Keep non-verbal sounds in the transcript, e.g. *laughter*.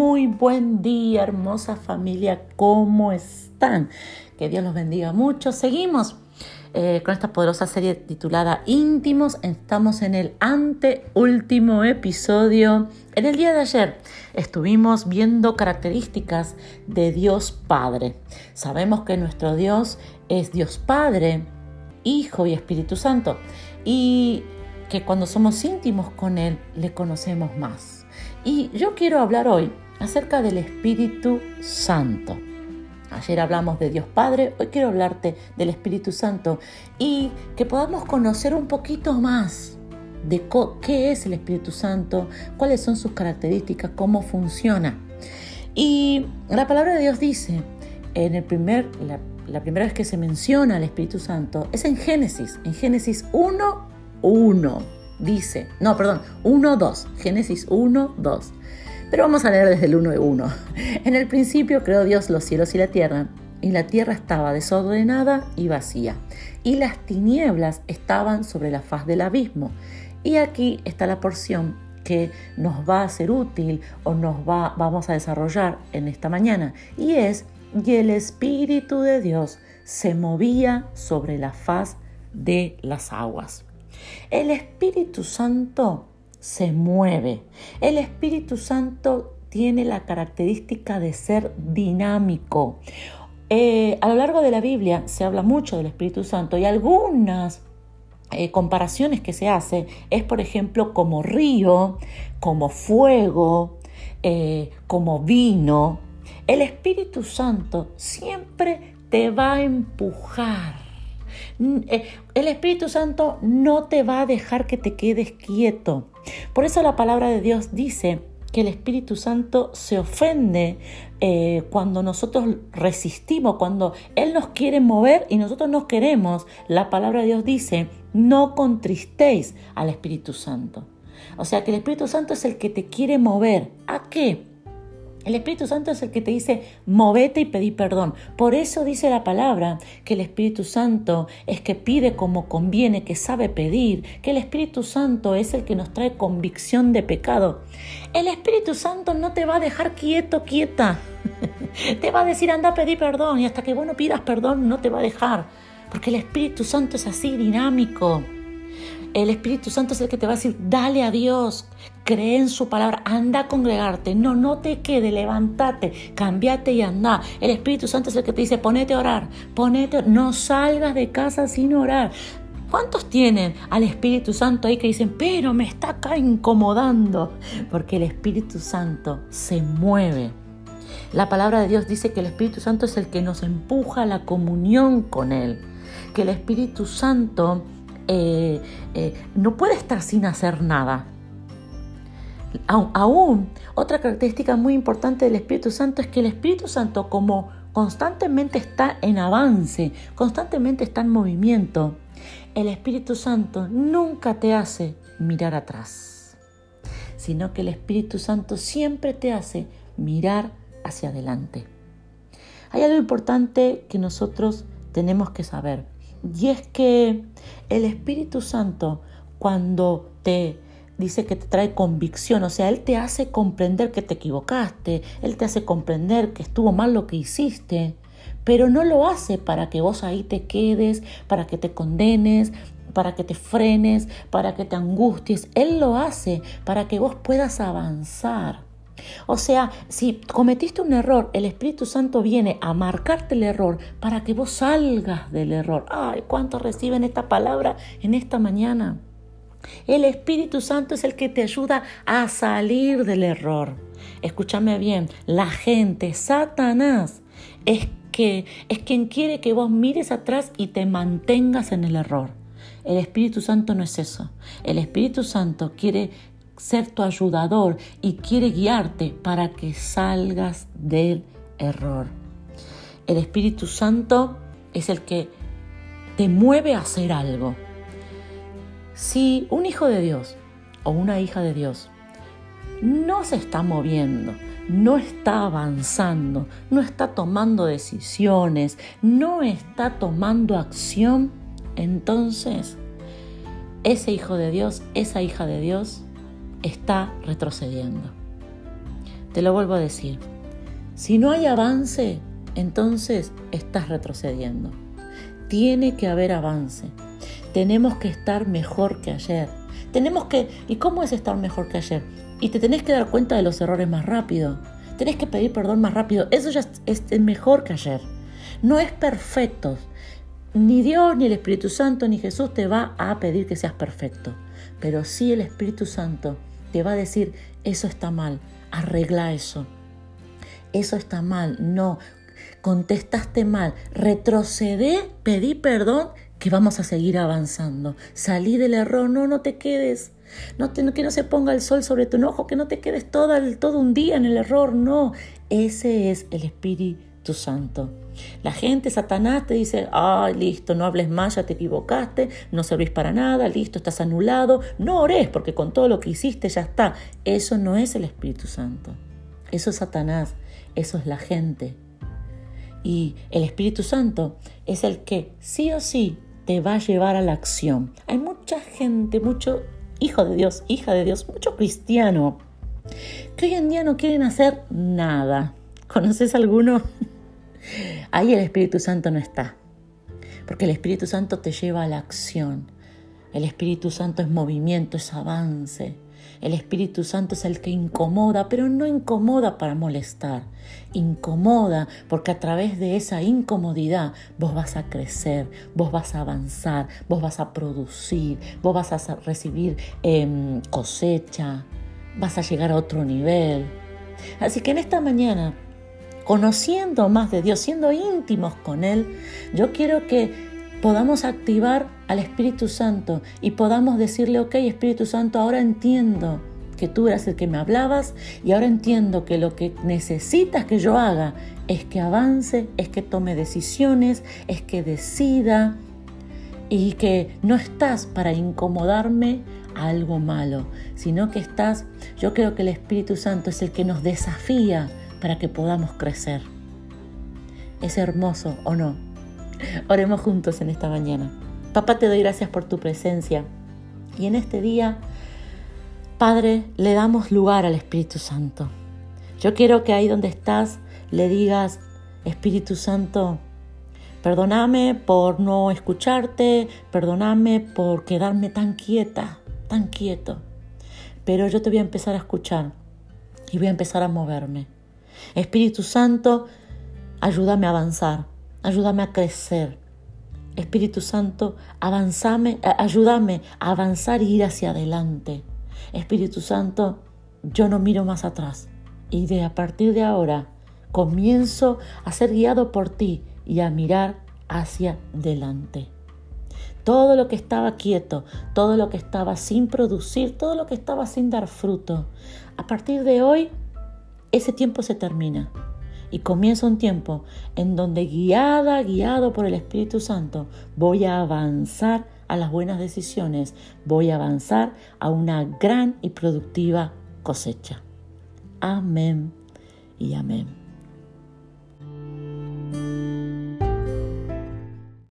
Muy buen día, hermosa familia. ¿Cómo están? Que Dios los bendiga mucho. Seguimos eh, con esta poderosa serie titulada Íntimos. Estamos en el anteúltimo episodio. En el día de ayer estuvimos viendo características de Dios Padre. Sabemos que nuestro Dios es Dios Padre, Hijo y Espíritu Santo. Y que cuando somos íntimos con Él, le conocemos más. Y yo quiero hablar hoy acerca del Espíritu Santo. Ayer hablamos de Dios Padre, hoy quiero hablarte del Espíritu Santo y que podamos conocer un poquito más de qué es el Espíritu Santo, cuáles son sus características, cómo funciona. Y la palabra de Dios dice, en el primer, la, primera vez que se menciona al Espíritu Santo es en Génesis, en Génesis 1, 1 dice, no, perdón, 1, 2, Génesis 1, 2. Pero vamos a leer desde el 1 y 1. En el principio creó Dios los cielos y la tierra, y la tierra estaba desordenada y vacía, y las tinieblas estaban sobre la faz del abismo. Y aquí está la porción que nos va a ser útil o nos va, vamos a desarrollar en esta mañana, y es, y el Espíritu de Dios se movía sobre la faz de las aguas. El Espíritu Santo se mueve. El Espíritu Santo tiene la característica de ser dinámico. Eh, a lo largo de la Biblia se habla mucho del Espíritu Santo y algunas eh, comparaciones que se hace es, por ejemplo, como río, como fuego, eh, como vino. El Espíritu Santo siempre te va a empujar el Espíritu Santo no te va a dejar que te quedes quieto. Por eso la palabra de Dios dice que el Espíritu Santo se ofende eh, cuando nosotros resistimos, cuando Él nos quiere mover y nosotros nos queremos. La palabra de Dios dice, no contristéis al Espíritu Santo. O sea que el Espíritu Santo es el que te quiere mover. ¿A qué? El Espíritu Santo es el que te dice, movete y pedí perdón. Por eso dice la palabra que el Espíritu Santo es que pide como conviene, que sabe pedir, que el Espíritu Santo es el que nos trae convicción de pecado. El Espíritu Santo no te va a dejar quieto, quieta. *laughs* te va a decir, anda a pedir perdón y hasta que vos no pidas perdón no te va a dejar. Porque el Espíritu Santo es así, dinámico. El Espíritu Santo es el que te va a decir, dale a Dios, cree en su palabra, anda a congregarte, no, no te quede, levántate, cambiate y anda. El Espíritu Santo es el que te dice, ponete a orar, ponete, no salgas de casa sin orar. ¿Cuántos tienen al Espíritu Santo ahí que dicen, pero me está acá incomodando? Porque el Espíritu Santo se mueve. La palabra de Dios dice que el Espíritu Santo es el que nos empuja a la comunión con Él. Que el Espíritu Santo eh, eh, no puede estar sin hacer nada. Aún, otra característica muy importante del Espíritu Santo es que el Espíritu Santo, como constantemente está en avance, constantemente está en movimiento, el Espíritu Santo nunca te hace mirar atrás, sino que el Espíritu Santo siempre te hace mirar hacia adelante. Hay algo importante que nosotros tenemos que saber. Y es que el Espíritu Santo, cuando te dice que te trae convicción, o sea, Él te hace comprender que te equivocaste, Él te hace comprender que estuvo mal lo que hiciste, pero no lo hace para que vos ahí te quedes, para que te condenes, para que te frenes, para que te angusties. Él lo hace para que vos puedas avanzar. O sea, si cometiste un error, el Espíritu Santo viene a marcarte el error para que vos salgas del error. Ay, ¿cuántos reciben esta palabra en esta mañana? El Espíritu Santo es el que te ayuda a salir del error. Escúchame bien, la gente, Satanás, es que es quien quiere que vos mires atrás y te mantengas en el error. El Espíritu Santo no es eso. El Espíritu Santo quiere ser tu ayudador y quiere guiarte para que salgas del error. El Espíritu Santo es el que te mueve a hacer algo. Si un hijo de Dios o una hija de Dios no se está moviendo, no está avanzando, no está tomando decisiones, no está tomando acción, entonces ese hijo de Dios, esa hija de Dios, está retrocediendo. Te lo vuelvo a decir. Si no hay avance, entonces estás retrocediendo. Tiene que haber avance. Tenemos que estar mejor que ayer. Tenemos que... ¿Y cómo es estar mejor que ayer? Y te tenés que dar cuenta de los errores más rápido. Tenés que pedir perdón más rápido. Eso ya es mejor que ayer. No es perfecto. Ni Dios, ni el Espíritu Santo, ni Jesús te va a pedir que seas perfecto. Pero sí el Espíritu Santo te va a decir, eso está mal, arregla eso. Eso está mal, no, contestaste mal, retrocede, pedí perdón, que vamos a seguir avanzando. Salí del error, no, no te quedes. No que no se ponga el sol sobre tu enojo, que no te quedes todo, todo un día en el error, no. Ese es el Espíritu Santo. La gente, Satanás, te dice, ay, listo, no hables más, ya te equivocaste, no servís para nada, listo, estás anulado, no ores, porque con todo lo que hiciste ya está. Eso no es el Espíritu Santo. Eso es Satanás, eso es la gente. Y el Espíritu Santo es el que sí o sí te va a llevar a la acción. Hay mucha gente, mucho hijo de Dios, hija de Dios, mucho cristiano, que hoy en día no quieren hacer nada. ¿Conoces alguno? Ahí el Espíritu Santo no está, porque el Espíritu Santo te lleva a la acción. El Espíritu Santo es movimiento, es avance. El Espíritu Santo es el que incomoda, pero no incomoda para molestar. Incomoda porque a través de esa incomodidad vos vas a crecer, vos vas a avanzar, vos vas a producir, vos vas a recibir em, cosecha, vas a llegar a otro nivel. Así que en esta mañana conociendo más de Dios, siendo íntimos con Él, yo quiero que podamos activar al Espíritu Santo y podamos decirle, ok Espíritu Santo, ahora entiendo que tú eras el que me hablabas y ahora entiendo que lo que necesitas que yo haga es que avance, es que tome decisiones, es que decida y que no estás para incomodarme a algo malo, sino que estás, yo creo que el Espíritu Santo es el que nos desafía para que podamos crecer. Es hermoso o no. Oremos juntos en esta mañana. Papá, te doy gracias por tu presencia. Y en este día, Padre, le damos lugar al Espíritu Santo. Yo quiero que ahí donde estás le digas, Espíritu Santo, perdóname por no escucharte, perdóname por quedarme tan quieta, tan quieto. Pero yo te voy a empezar a escuchar y voy a empezar a moverme. Espíritu Santo, ayúdame a avanzar, ayúdame a crecer. Espíritu Santo, avanzame, ayúdame a avanzar y ir hacia adelante. Espíritu Santo, yo no miro más atrás y de a partir de ahora comienzo a ser guiado por ti y a mirar hacia adelante. Todo lo que estaba quieto, todo lo que estaba sin producir, todo lo que estaba sin dar fruto, a partir de hoy ese tiempo se termina y comienza un tiempo en donde guiada, guiado por el Espíritu Santo, voy a avanzar a las buenas decisiones, voy a avanzar a una gran y productiva cosecha. Amén y amén.